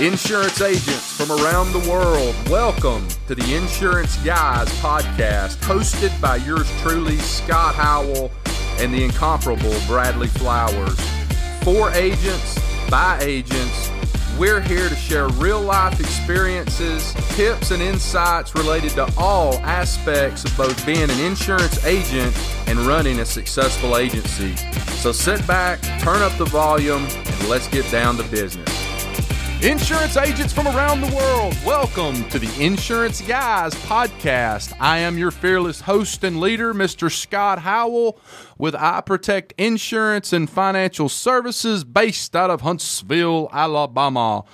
Insurance agents from around the world, welcome to the Insurance Guys podcast, hosted by yours truly, Scott Howell, and the incomparable Bradley Flowers. For agents, by agents, we're here to share real life experiences, tips, and insights related to all aspects of both being an insurance agent and running a successful agency. So sit back, turn up the volume, and let's get down to business. Insurance agents from around the world, welcome to the Insurance Guys podcast. I am your fearless host and leader, Mr. Scott Howell with I Protect Insurance and Financial Services based out of Huntsville, Alabama.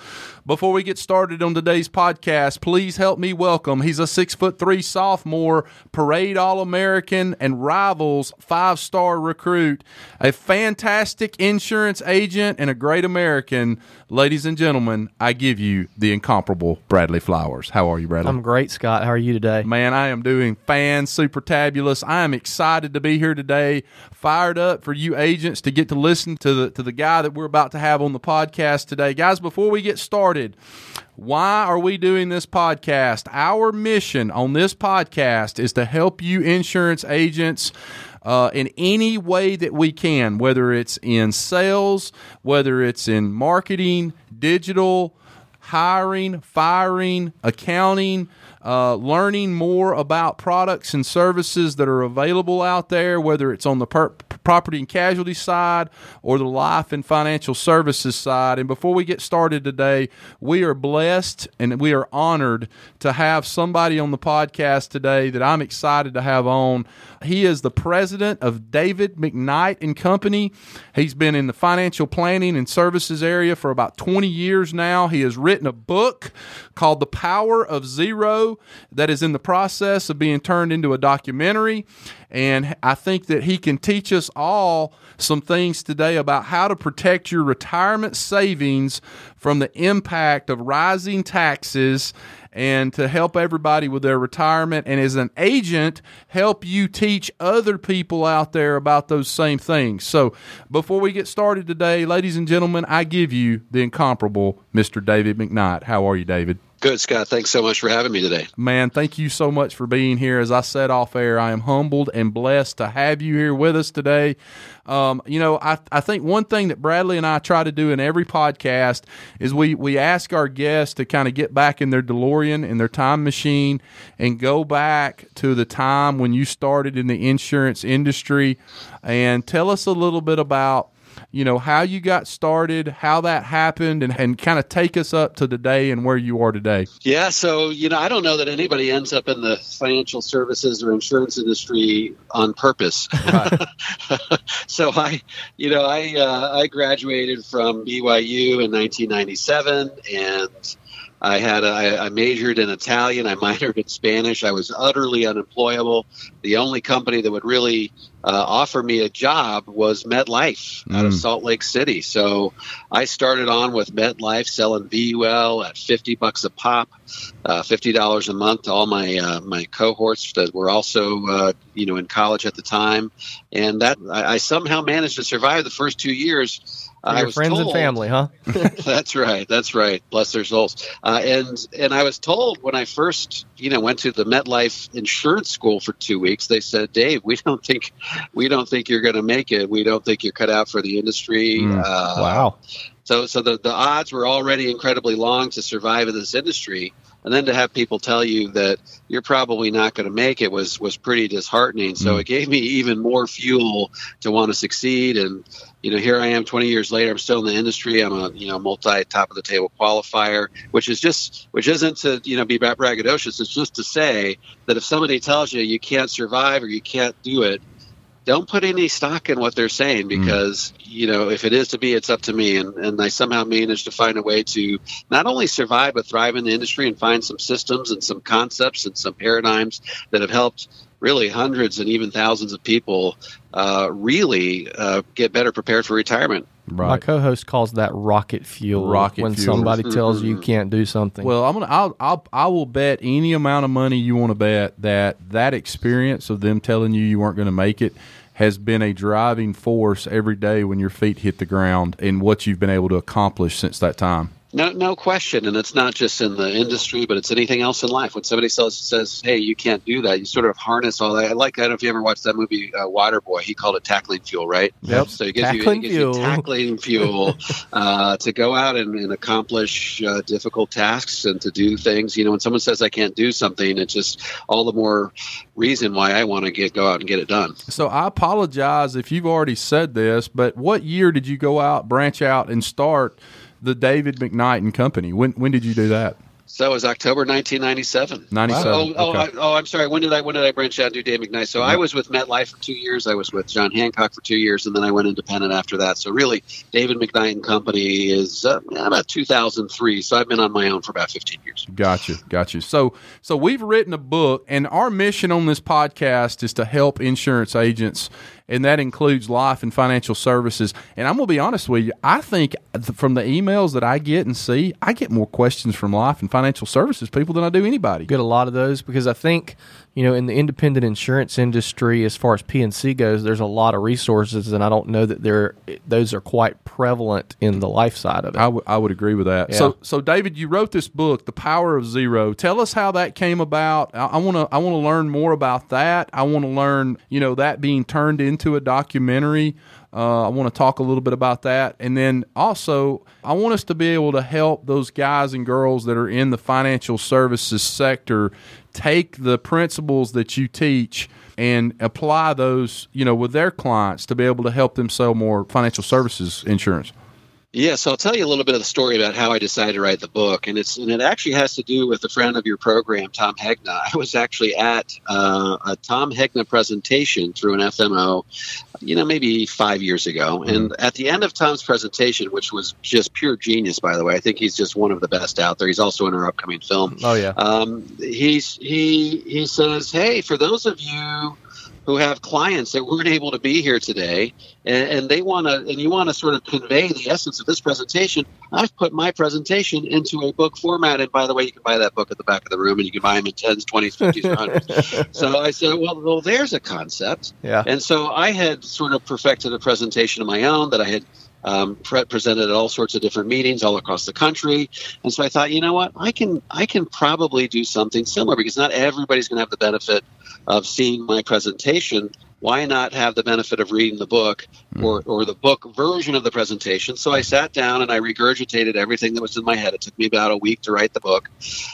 Before we get started on today's podcast, please help me welcome. He's a six foot three sophomore, parade All American, and rivals five star recruit, a fantastic insurance agent, and a great American. Ladies and gentlemen, I give you the incomparable Bradley Flowers. How are you, Bradley? I'm great, Scott. How are you today? Man, I am doing fan super tabulous. I am excited to be here today. Fired up for you agents to get to listen to the to the guy that we're about to have on the podcast today. Guys, before we get started, why are we doing this podcast? Our mission on this podcast is to help you insurance agents uh, in any way that we can, whether it's in sales, whether it's in marketing, digital, hiring, firing, accounting, uh, learning more about products and services that are available out there, whether it's on the per- property and casualty side or the life and financial services side. And before we get started today, we are blessed and we are honored to have somebody on the podcast today that I'm excited to have on. He is the president of David McKnight and Company. He's been in the financial planning and services area for about 20 years now. He has written a book called The Power of Zero that is in the process of being turned into a documentary. And I think that he can teach us all some things today about how to protect your retirement savings from the impact of rising taxes and to help everybody with their retirement and as an agent help you teach other people out there about those same things. So, before we get started today, ladies and gentlemen, I give you the incomparable Mr. David McKnight. How are you, David? Good, Scott. Thanks so much for having me today. Man, thank you so much for being here. As I said off air, I am humbled and blessed to have you here with us today. Um, you know, I, I think one thing that Bradley and I try to do in every podcast is we, we ask our guests to kind of get back in their DeLorean, in their time machine, and go back to the time when you started in the insurance industry and tell us a little bit about you know, how you got started, how that happened, and, and kind of take us up to today and where you are today. Yeah, so, you know, I don't know that anybody ends up in the financial services or insurance industry on purpose. Right. so I, you know, I, uh, I graduated from BYU in 1997 and I had a, I majored in Italian. I minored in Spanish. I was utterly unemployable. The only company that would really uh, offer me a job was MetLife mm. out of mm. Salt Lake City. So I started on with MetLife selling VUL at fifty bucks a pop, uh, fifty dollars a month to all my uh, my cohorts that were also uh, you know in college at the time, and that I, I somehow managed to survive the first two years your friends told, and family, huh? that's right. That's right. Bless their souls. Uh, and and I was told when I first, you know, went to the MetLife Insurance School for two weeks, they said, "Dave, we don't think we don't think you're going to make it. We don't think you're cut out for the industry." Mm, uh, wow. So so the the odds were already incredibly long to survive in this industry and then to have people tell you that you're probably not going to make it was was pretty disheartening. So mm. it gave me even more fuel to want to succeed. And you know, here I am, 20 years later. I'm still in the industry. I'm a you know multi top of the table qualifier, which is just which isn't to you know be braggadocious. It's just to say that if somebody tells you you can't survive or you can't do it, don't put any stock in what they're saying mm. because mm. you know if it is to be it's up to me and, and i somehow managed to find a way to not only survive but thrive in the industry and find some systems and some concepts and some paradigms that have helped really hundreds and even thousands of people uh, really uh, get better prepared for retirement Right. My co-host calls that rocket fuel. Rocket when fuel. somebody tells you you can't do something. Well, I'm gonna. I'll, I'll. I will bet any amount of money you want to bet that that experience of them telling you you weren't going to make it has been a driving force every day when your feet hit the ground and what you've been able to accomplish since that time. No, no question, and it's not just in the industry, but it's anything else in life. When somebody says, says, "Hey, you can't do that," you sort of harness all that. I like. I don't know if you ever watched that movie uh, Waterboy. He called it tackling fuel, right? Yep. So he gives tackling you, it gives you tackling fuel uh, to go out and, and accomplish uh, difficult tasks and to do things. You know, when someone says I can't do something, it's just all the more reason why I want to get go out and get it done. So I apologize if you've already said this, but what year did you go out, branch out, and start? The David McKnight and Company. When when did you do that? So it was October 1997. 97. Oh, oh, okay. I, oh, I'm sorry. When did I when did I branch out and do Dave McKnight? So I was with MetLife for two years. I was with John Hancock for two years, and then I went independent after that. So really, David McKnight and Company is uh, about 2003. So I've been on my own for about 15 years. Gotcha, gotcha. So so we've written a book, and our mission on this podcast is to help insurance agents and that includes life and financial services. And I'm going to be honest with you, I think from the emails that I get and see, I get more questions from life and financial services people than I do anybody. Get a lot of those because I think you know in the independent insurance industry, as far as P&C goes, there's a lot of resources, and I don't know that they're those are quite prevalent in the life side of it. I, w- I would agree with that. Yeah. So so David, you wrote this book, The Power of Zero. Tell us how that came about. I want to I want to learn more about that. I want to learn you know that being turned into a documentary. Uh, I want to talk a little bit about that. And then also, I want us to be able to help those guys and girls that are in the financial services sector take the principles that you teach and apply those, you know, with their clients to be able to help them sell more financial services insurance. Yeah, so I'll tell you a little bit of the story about how I decided to write the book, and it's and it actually has to do with a friend of your program, Tom Hegna. I was actually at uh, a Tom Hegna presentation through an FMO, you know, maybe five years ago, and at the end of Tom's presentation, which was just pure genius, by the way, I think he's just one of the best out there. He's also in our upcoming film. Oh yeah. Um, he's he he says, hey, for those of you who have clients that weren't able to be here today and, and they want to and you want to sort of convey the essence of this presentation i've put my presentation into a book format and by the way you can buy that book at the back of the room and you can buy them in 10s 20s 50s 100s so i said well, well there's a concept Yeah. and so i had sort of perfected a presentation of my own that i had um, pre- presented at all sorts of different meetings all across the country, and so I thought, you know what, I can I can probably do something similar because not everybody's going to have the benefit of seeing my presentation. Why not have the benefit of reading the book or, or the book version of the presentation? So I sat down and I regurgitated everything that was in my head. It took me about a week to write the book.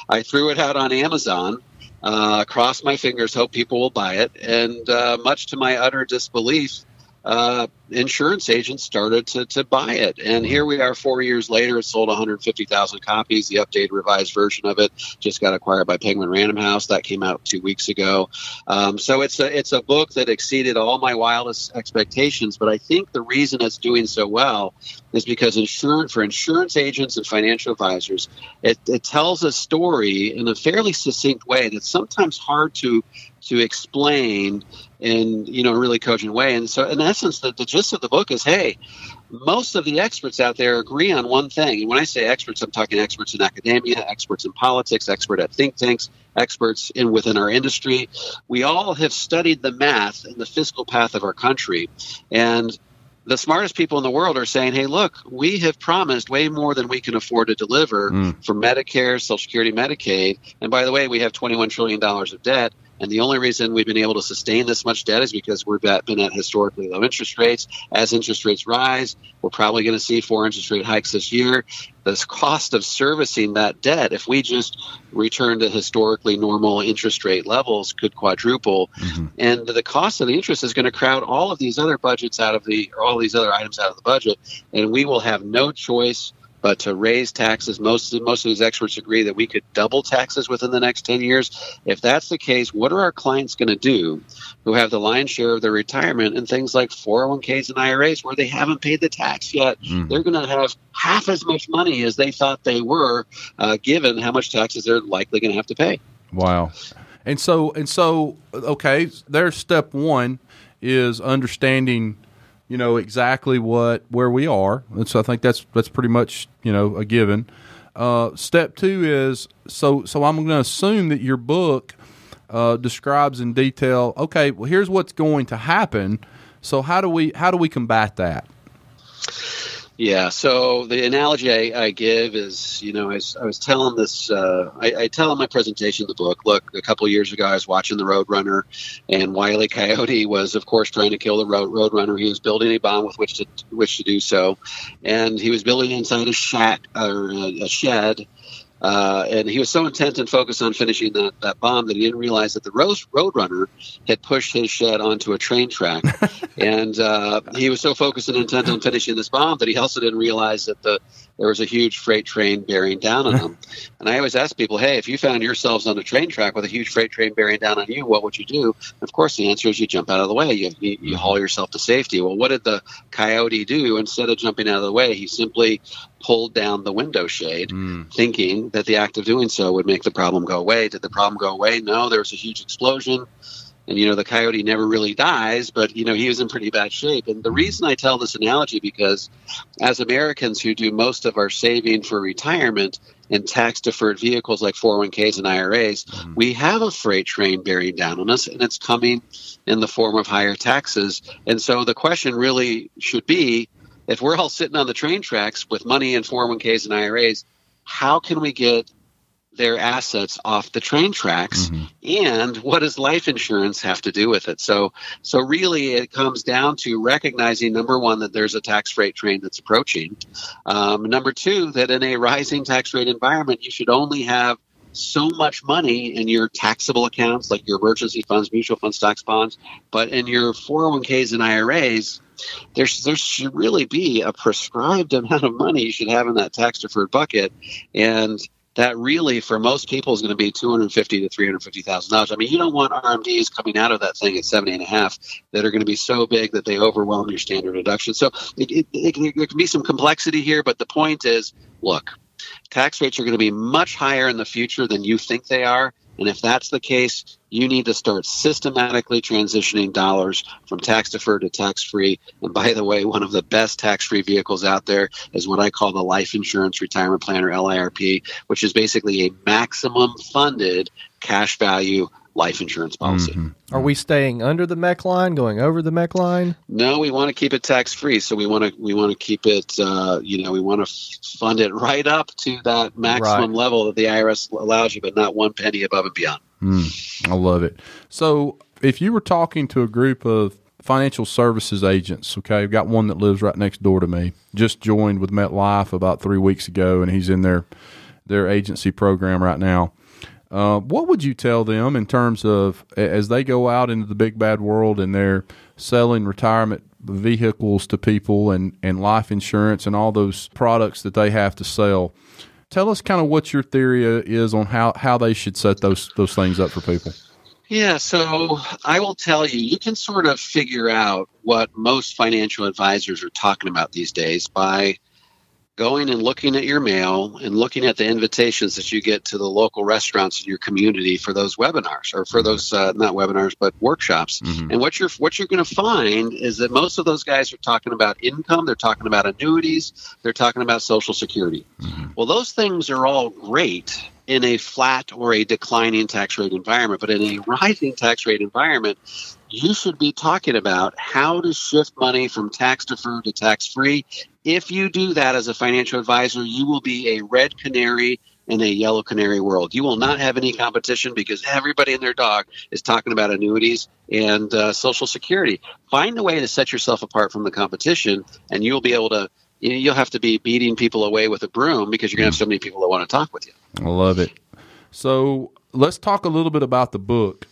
I threw it out on Amazon, uh, crossed my fingers, hope people will buy it. And uh, much to my utter disbelief, uh, insurance agents started to, to buy it. And here we are four years later. It sold 150,000 copies. The updated revised version of it just got acquired by Penguin Random House. That came out two weeks ago. Um, so it's a, it's a book that exceeded all my wildest expectations. But I think the reason it's doing so well is because insurance for insurance agents and financial advisors, it, it tells a story in a fairly succinct way that's sometimes hard to to explain in you know a really cogent way. And so, in essence, the, the gist of the book is, hey, most of the experts out there agree on one thing. And when I say experts, I'm talking experts in academia, experts in politics, expert at think tanks, experts in within our industry. We all have studied the math and the fiscal path of our country, and the smartest people in the world are saying, hey, look, we have promised way more than we can afford to deliver Mm. for Medicare, Social Security, Medicaid. And by the way, we have $21 trillion of debt. And the only reason we've been able to sustain this much debt is because we've been at historically low interest rates. As interest rates rise, we're probably going to see four interest rate hikes this year. The cost of servicing that debt, if we just return to historically normal interest rate levels, could quadruple. Mm-hmm. And the cost of the interest is going to crowd all of these other budgets out of the, or all these other items out of the budget. And we will have no choice but to raise taxes. Most most of these experts agree that we could double taxes within the next 10 years. If that's the case, what are our clients going to do who have the lion's share of their retirement in things like 401ks and IRAs where they haven't paid the tax yet? Mm. They're going to have half as much money as they thought they were, uh, given how much taxes they're likely going to have to pay. Wow. And so and so okay, there's step 1 is understanding you know exactly what where we are. And so I think that's that's pretty much, you know, a given. Uh, step 2 is so so I'm going to assume that your book uh, describes in detail, okay, well here's what's going to happen. So how do we how do we combat that? Yeah. So the analogy I, I give is, you know, I, I was telling this, uh, I, I tell in my presentation of the book. Look, a couple years ago, I was watching the Roadrunner, and Wiley. Coyote was, of course, trying to kill the road, Roadrunner. He was building a bomb with which to which to do so, and he was building inside a shack or a, a shed. Uh, and he was so intent and focused on finishing that, that bomb that he didn't realize that the Rose Roadrunner had pushed his shed onto a train track. and uh, he was so focused and intent on finishing this bomb that he also didn't realize that the there was a huge freight train bearing down on them. and I always ask people, hey, if you found yourselves on a train track with a huge freight train bearing down on you, what would you do? And of course, the answer is you jump out of the way. You, you, you haul yourself to safety. Well, what did the coyote do? Instead of jumping out of the way, he simply pulled down the window shade, Mm. thinking that the act of doing so would make the problem go away. Did the problem go away? No, there was a huge explosion. And, you know, the coyote never really dies, but, you know, he was in pretty bad shape. And the reason I tell this analogy because as Americans who do most of our saving for retirement in tax deferred vehicles like 401ks and IRAs, mm-hmm. we have a freight train bearing down on us and it's coming in the form of higher taxes. And so the question really should be if we're all sitting on the train tracks with money in 401ks and IRAs, how can we get their assets off the train tracks and what does life insurance have to do with it? So so really it comes down to recognizing number one that there's a tax rate train that's approaching. Um, number two that in a rising tax rate environment you should only have so much money in your taxable accounts like your emergency funds mutual funds stocks bonds. But in your 401ks and iras there's there should really be a prescribed amount of money you should have in that tax deferred bucket. And that really for most people is going to be 250 to 350 thousand dollars. I mean, you don't want RMDs coming out of that thing at 70 and a half that are going to be so big that they overwhelm your standard deduction. So it, it, it, there can be some complexity here, but the point is, look, tax rates are going to be much higher in the future than you think they are. And if that's the case, you need to start systematically transitioning dollars from tax deferred to tax free. And by the way, one of the best tax free vehicles out there is what I call the Life Insurance Retirement Plan or LIRP, which is basically a maximum funded cash value life insurance policy. Are we staying under the MEC line, going over the MEC line? No, we want to keep it tax free. So we want to we want to keep it. Uh, you know, we want to fund it right up to that maximum Right. level that the IRS allows you, but not one penny above and beyond. I love it. So, if you were talking to a group of financial services agents, okay, I've got one that lives right next door to me, just joined with MetLife about three weeks ago, and he's in their their agency program right now. Uh, what would you tell them in terms of as they go out into the big bad world and they're selling retirement vehicles to people and, and life insurance and all those products that they have to sell? Tell us kind of what your theory uh, is on how, how they should set those those things up for people. Yeah, so I will tell you, you can sort of figure out what most financial advisors are talking about these days by going and looking at your mail and looking at the invitations that you get to the local restaurants in your community for those webinars or for mm-hmm. those uh, not webinars but workshops. Mm-hmm. And what you're what you're going to find is that most of those guys are talking about income, they're talking about annuities, they're talking about social security. Mm-hmm. Well, those things are all great in a flat or a declining tax rate environment, but in a rising tax rate environment, you should be talking about how to shift money from tax deferred to tax free. If you do that as a financial advisor, you will be a red canary in a yellow canary world. You will not have any competition because everybody and their dog is talking about annuities and uh, Social Security. Find a way to set yourself apart from the competition, and you'll be able to. You'll have to be beating people away with a broom because you're going to have so many people that want to talk with you. I love it. So let's talk a little bit about the book.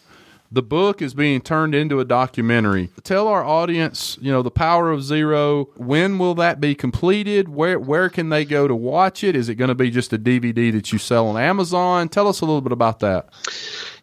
The book is being turned into a documentary. Tell our audience, you know, the power of zero. When will that be completed? Where where can they go to watch it? Is it going to be just a DVD that you sell on Amazon? Tell us a little bit about that.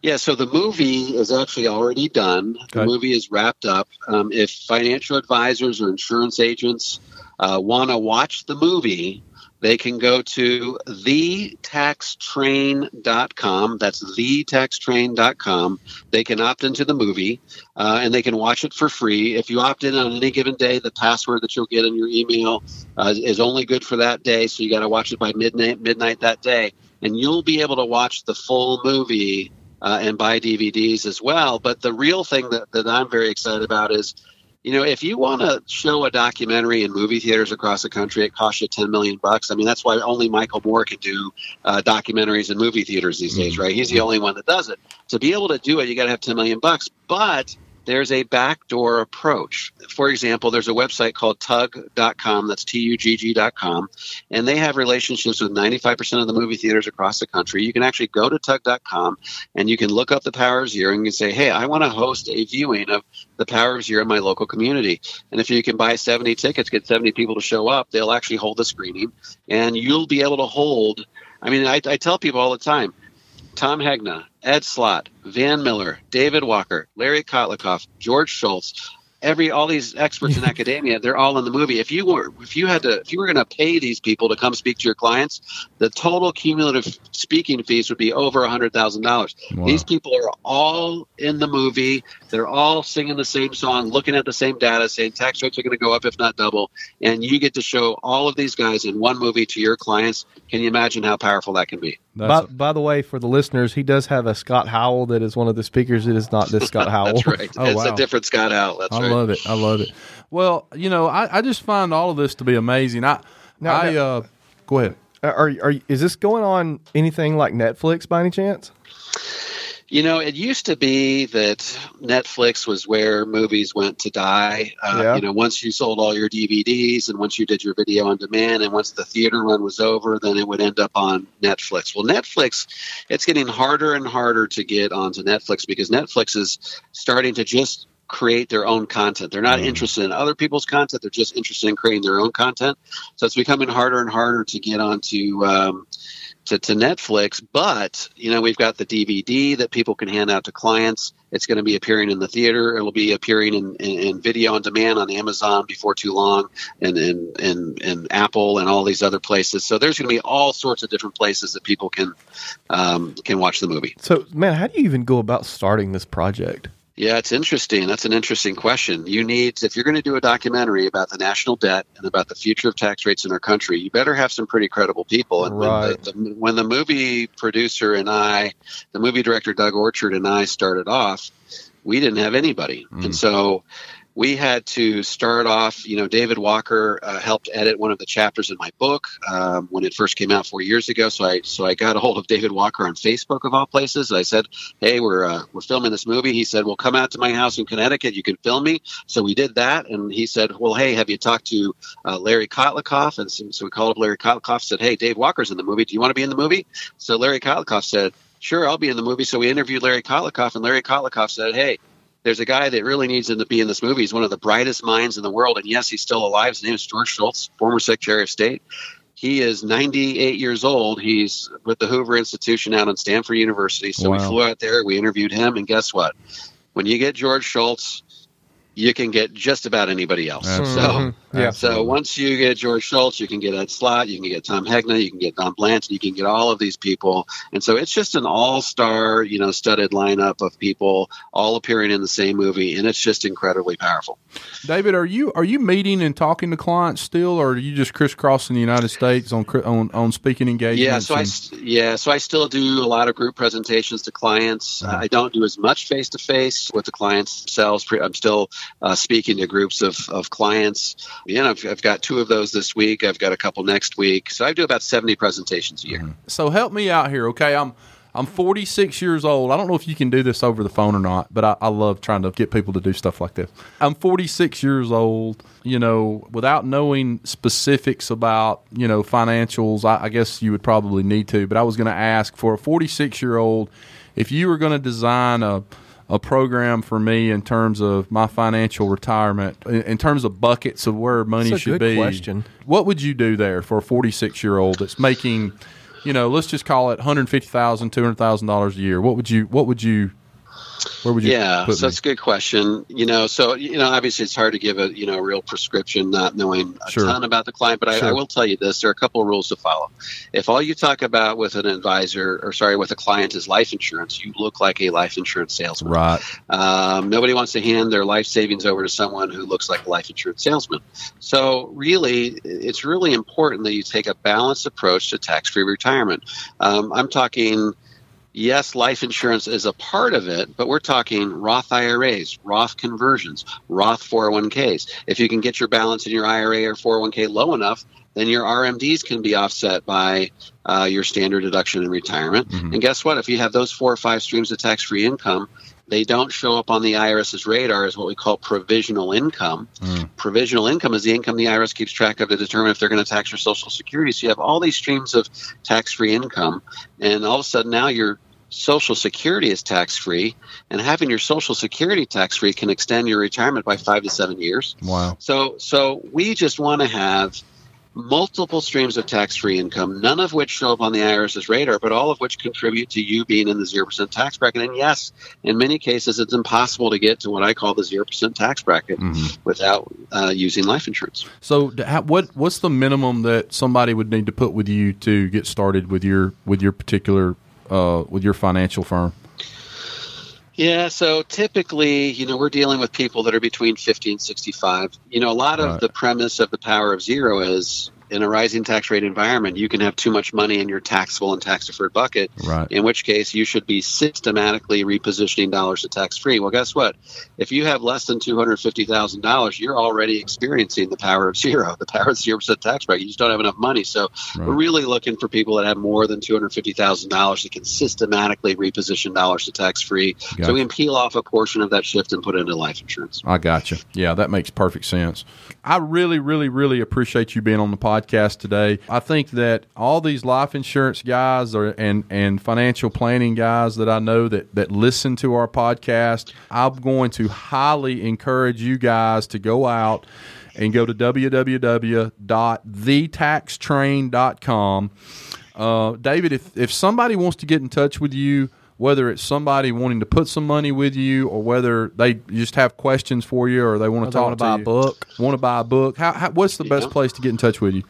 Yeah, so the movie is actually already done. The Okay. movie is wrapped up. Um, if financial advisors or insurance agents uh, want to watch the movie, they can go to thetaxtrain.com. That's thetaxtrain.com. They can opt into the movie uh, and they can watch it for free. If you opt in on any given day, the password that you'll get in your email uh, is only good for that day. So you got to watch it by midnight, midnight that day. And you'll be able to watch the full movie uh, and buy DVDs as well. But the real thing that, that I'm very excited about is you know, if you want to show a documentary in movie theaters across the country, it costs you 10 million bucks. I mean, that's why only Michael Moore can do uh, documentaries in movie theaters these days, right? He's the only one that does it. To be able to do it, you got to have 10 million bucks. But there's a backdoor approach. For example, there's a website called tugg.com, that's T U G G.com, and they have relationships with 95% of the movie theaters across the country. You can actually go to tugg.com and you can look up the Power of Zero and you can say, hey, I want to host a viewing of the Power of Zero in my local community. And if you can buy 70 tickets, get 70 people to show up, they'll actually hold the screening and you'll be able to hold. I mean, I, I tell people all the time, Tom Hegna, Ed Slott, Van Mueller, David Walker, Larry Kotlikoff, George Shultz, every all these experts in academia, they're all in the movie. If you were if you had to if you were going to pay these people to come speak to your clients, the total cumulative speaking fees would be over a hundred thousand dollars. These people are all in the movie. They're all singing the same song, looking at the same data, saying tax rates are going to go up if not double, and you get to show all of these guys in one movie to your clients. Can you imagine how powerful that can be? By, by, the way, for the listeners, he does have a Scott Howell that is one of the speakers. It is not this Scott Howell. That's right. Oh, it's wow. a different Scott Howell. That's I right. Love it. I love it. Well, you know, I, I just find all of this to be amazing. I, Now- I, now- uh, go ahead. Are, are is this going on anything like Netflix by any chance? You know, it used to be that Netflix was where movies went to die. Uh, Yeah. You know, once you sold all your DVDs and once you did your video on demand and once the theater run was over, then it would end up on Netflix. Well, Netflix, it's getting harder and harder to get onto Netflix because Netflix is starting to just create their own content. They're not interested in other people's content. They're just interested in creating their own content. So it's becoming harder and harder to get onto um, to, to Netflix. But you know, we've got the DVD that people can hand out to clients. It's going to be appearing in the theater. It'll be appearing in, in, in video on demand on Amazon before too long, and and, and and Apple and all these other places. So there's going to be all sorts of different places that people can um, can watch the movie. So, man, how do you even go about starting this project? Yeah, it's interesting. That's an interesting question. You need, if you're going to do a documentary about the national debt and about the future of tax rates in our country, you better have some pretty credible people. And Right. when, the, the, when the movie producer and I, the movie director Doug Orchard and I started off, we didn't have anybody, and mm. so we had to start off. You know, David Walker uh, helped edit one of the chapters in my book um, when it first came out four years ago. So I so I got a hold of David Walker on Facebook of all places. I said, "Hey, we're uh, we're filming this movie." He said, "Well, come out to my house in Connecticut. You can film me." So we did that, and he said, "Well, hey, have you talked to uh, Larry Kotlikoff?" And so, so we called up Larry Kotlikoff. Said, "Hey, Dave Walker's in the movie. Do you want to be in the movie?" So Larry Kotlikoff said, "Sure, I'll be in the movie." So we interviewed Larry Kotlikoff, and Larry Kotlikoff said, "Hey." There's a guy that really needs him to be in this movie. He's one of the brightest minds in the world. And yes, he's still alive. His name is George Shultz, former Secretary of State. He is 98 years old. He's with the Hoover Institution out on Stanford University. So we flew out there, we interviewed him, and guess what? When you get George Schultz, you can get just about anybody else. Absolutely. So Mhm. Yeah. so once you get George Shultz, you can get Ed Slott, you can get Tom Hegna, you can get Don Blanton, you can get all of these people. And so it's just an all-star, you know, studded lineup of people all appearing in the same movie, and it's just incredibly powerful. David, are you are you meeting and talking to clients still, or are you just crisscrossing the United States on on, on speaking engagements? Yeah, so I and- s- yeah, so I still do a lot of group presentations to clients. Uh-huh. Uh, I don't do as much face to face with the clients themselves. I'm still uh, speaking to groups of, of clients. You I've, I've got two of those this week. I've got a couple next week. So I do about 70 presentations a year. so help me out here, okay? I'm I'm 46 years old. I don't know if you can do this over the phone or not, but I, I love trying to get people to do stuff like this. I'm 46 years old. You know, without knowing specifics about you know financials, I, I guess you would probably need to. But I was going to ask for a 46 year old if you were going to design a a program for me in terms of my financial retirement, in, in terms of buckets of where money That's should be. question. What would you do there for a 46 year old that's making, you know, let's just call it 150,000, 200,000 dollars a year? What would you, what would you, where would you Yeah, so me? that's a good question. You know, so you know, obviously it's hard to give a you know a real prescription, not knowing a Sure. ton about the client. But I, I will tell you this: there are a couple of rules to follow. If all you talk about with an advisor, or sorry, with a client is life insurance, you look like a life insurance salesman. Right. Um, nobody wants to hand their life savings over to someone who looks like a life insurance salesman. So, really, it's really important that you take a balanced approach to tax free retirement. Um, I'm talking yes, life insurance is a part of it, but we're talking Roth IRAs, Roth conversions, Roth 401ks. If you can get your balance in your IRA or 401k low enough, then your RMDs can be offset by uh, your standard deduction in retirement. Mhm. And guess what? If you have those four or five streams of tax free income, they don't show up on the IRS's radar as what we call provisional income. Mm. Provisional income is the income the IRS keeps track of to determine if they're going to tax your Social Security. So you have all these streams of tax free income, and all of a sudden now your Social Security is tax free, and having your Social Security tax free can extend your retirement by five to seven years. Wow. So, so we just want to have multiple streams of tax-free income, none of which show up on the IRS's radar, but all of which contribute to you being in the zero percent tax bracket. And yes, in many cases, it's impossible to get to what I call the zero percent tax bracket Mhm. without uh, using life insurance. So, what what's the minimum that somebody would need to put with you to get started with your with your particular uh, with your financial firm? Yeah, so typically, you know, we're dealing with people that are between 50 and 65. You know, a lot of Right. the premise of the power of zero is in a rising tax rate environment, you can have too much money in your taxable and tax deferred bucket, Right. in which case you should be systematically repositioning dollars to tax free. Well, guess what? If you have less than $250,000, you're already experiencing the power of zero, the power of 0% tax bracket. You just don't have enough money. So Right. we're really looking for people that have more than $250,000 that can systematically reposition dollars to tax free. Gotcha. So we can peel off a portion of that shift and put it into life insurance. I got you. Yeah, that makes perfect sense. I really, really, really appreciate you being on the podcast today. I think that all these life insurance guys are, and and financial planning guys that I know that that listen to our podcast, I'm going to highly encourage you guys to go out and go to www.thetaxtrain.com. Uh, David, if if somebody wants to get in touch with you whether it's somebody wanting to put some money with you or whether they just have questions for you or they want to they talk wanna to buy a book. Want to buy a book? How, how what's the best place to get in touch with you?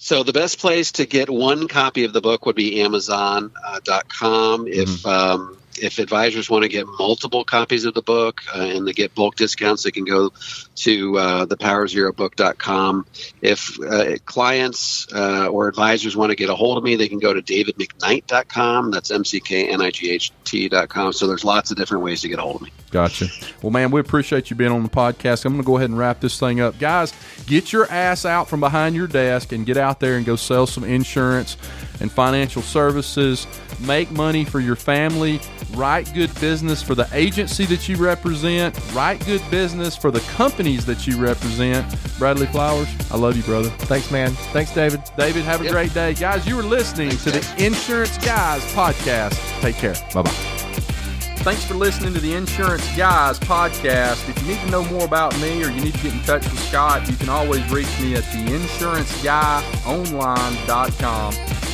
So the best place to get one copy of the book would be Amazon.com. If um, if advisors want to get multiple copies of the book uh, and they get bulk discounts, they can go to uh, thepowerzerobook.com. If uh, clients uh, or advisors want to get a hold of me, they can go to davidmcknight.com. That's M C K N I G H T.com. So there's lots of different ways to get a hold of me. Gotcha. Well, man, we appreciate you being on the podcast. I'm going to go ahead and wrap this thing up. Guys, get your ass out from behind your desk and get out there and go sell some insurance and financial services. Make money for your family. Write good business for the agency that you represent. Write good business for the companies that you represent. Bradley Flowers, I love you, brother. Thanks, man. Thanks, David. David, have a Yep. great day. Guys, you were listening to the Insurance Guys podcast. Take care. Bye bye. Thanks for listening to the Insurance Guys podcast. If you need to know more about me or you need to get in touch with Scott, you can always reach me at theinsuranceguyonline.com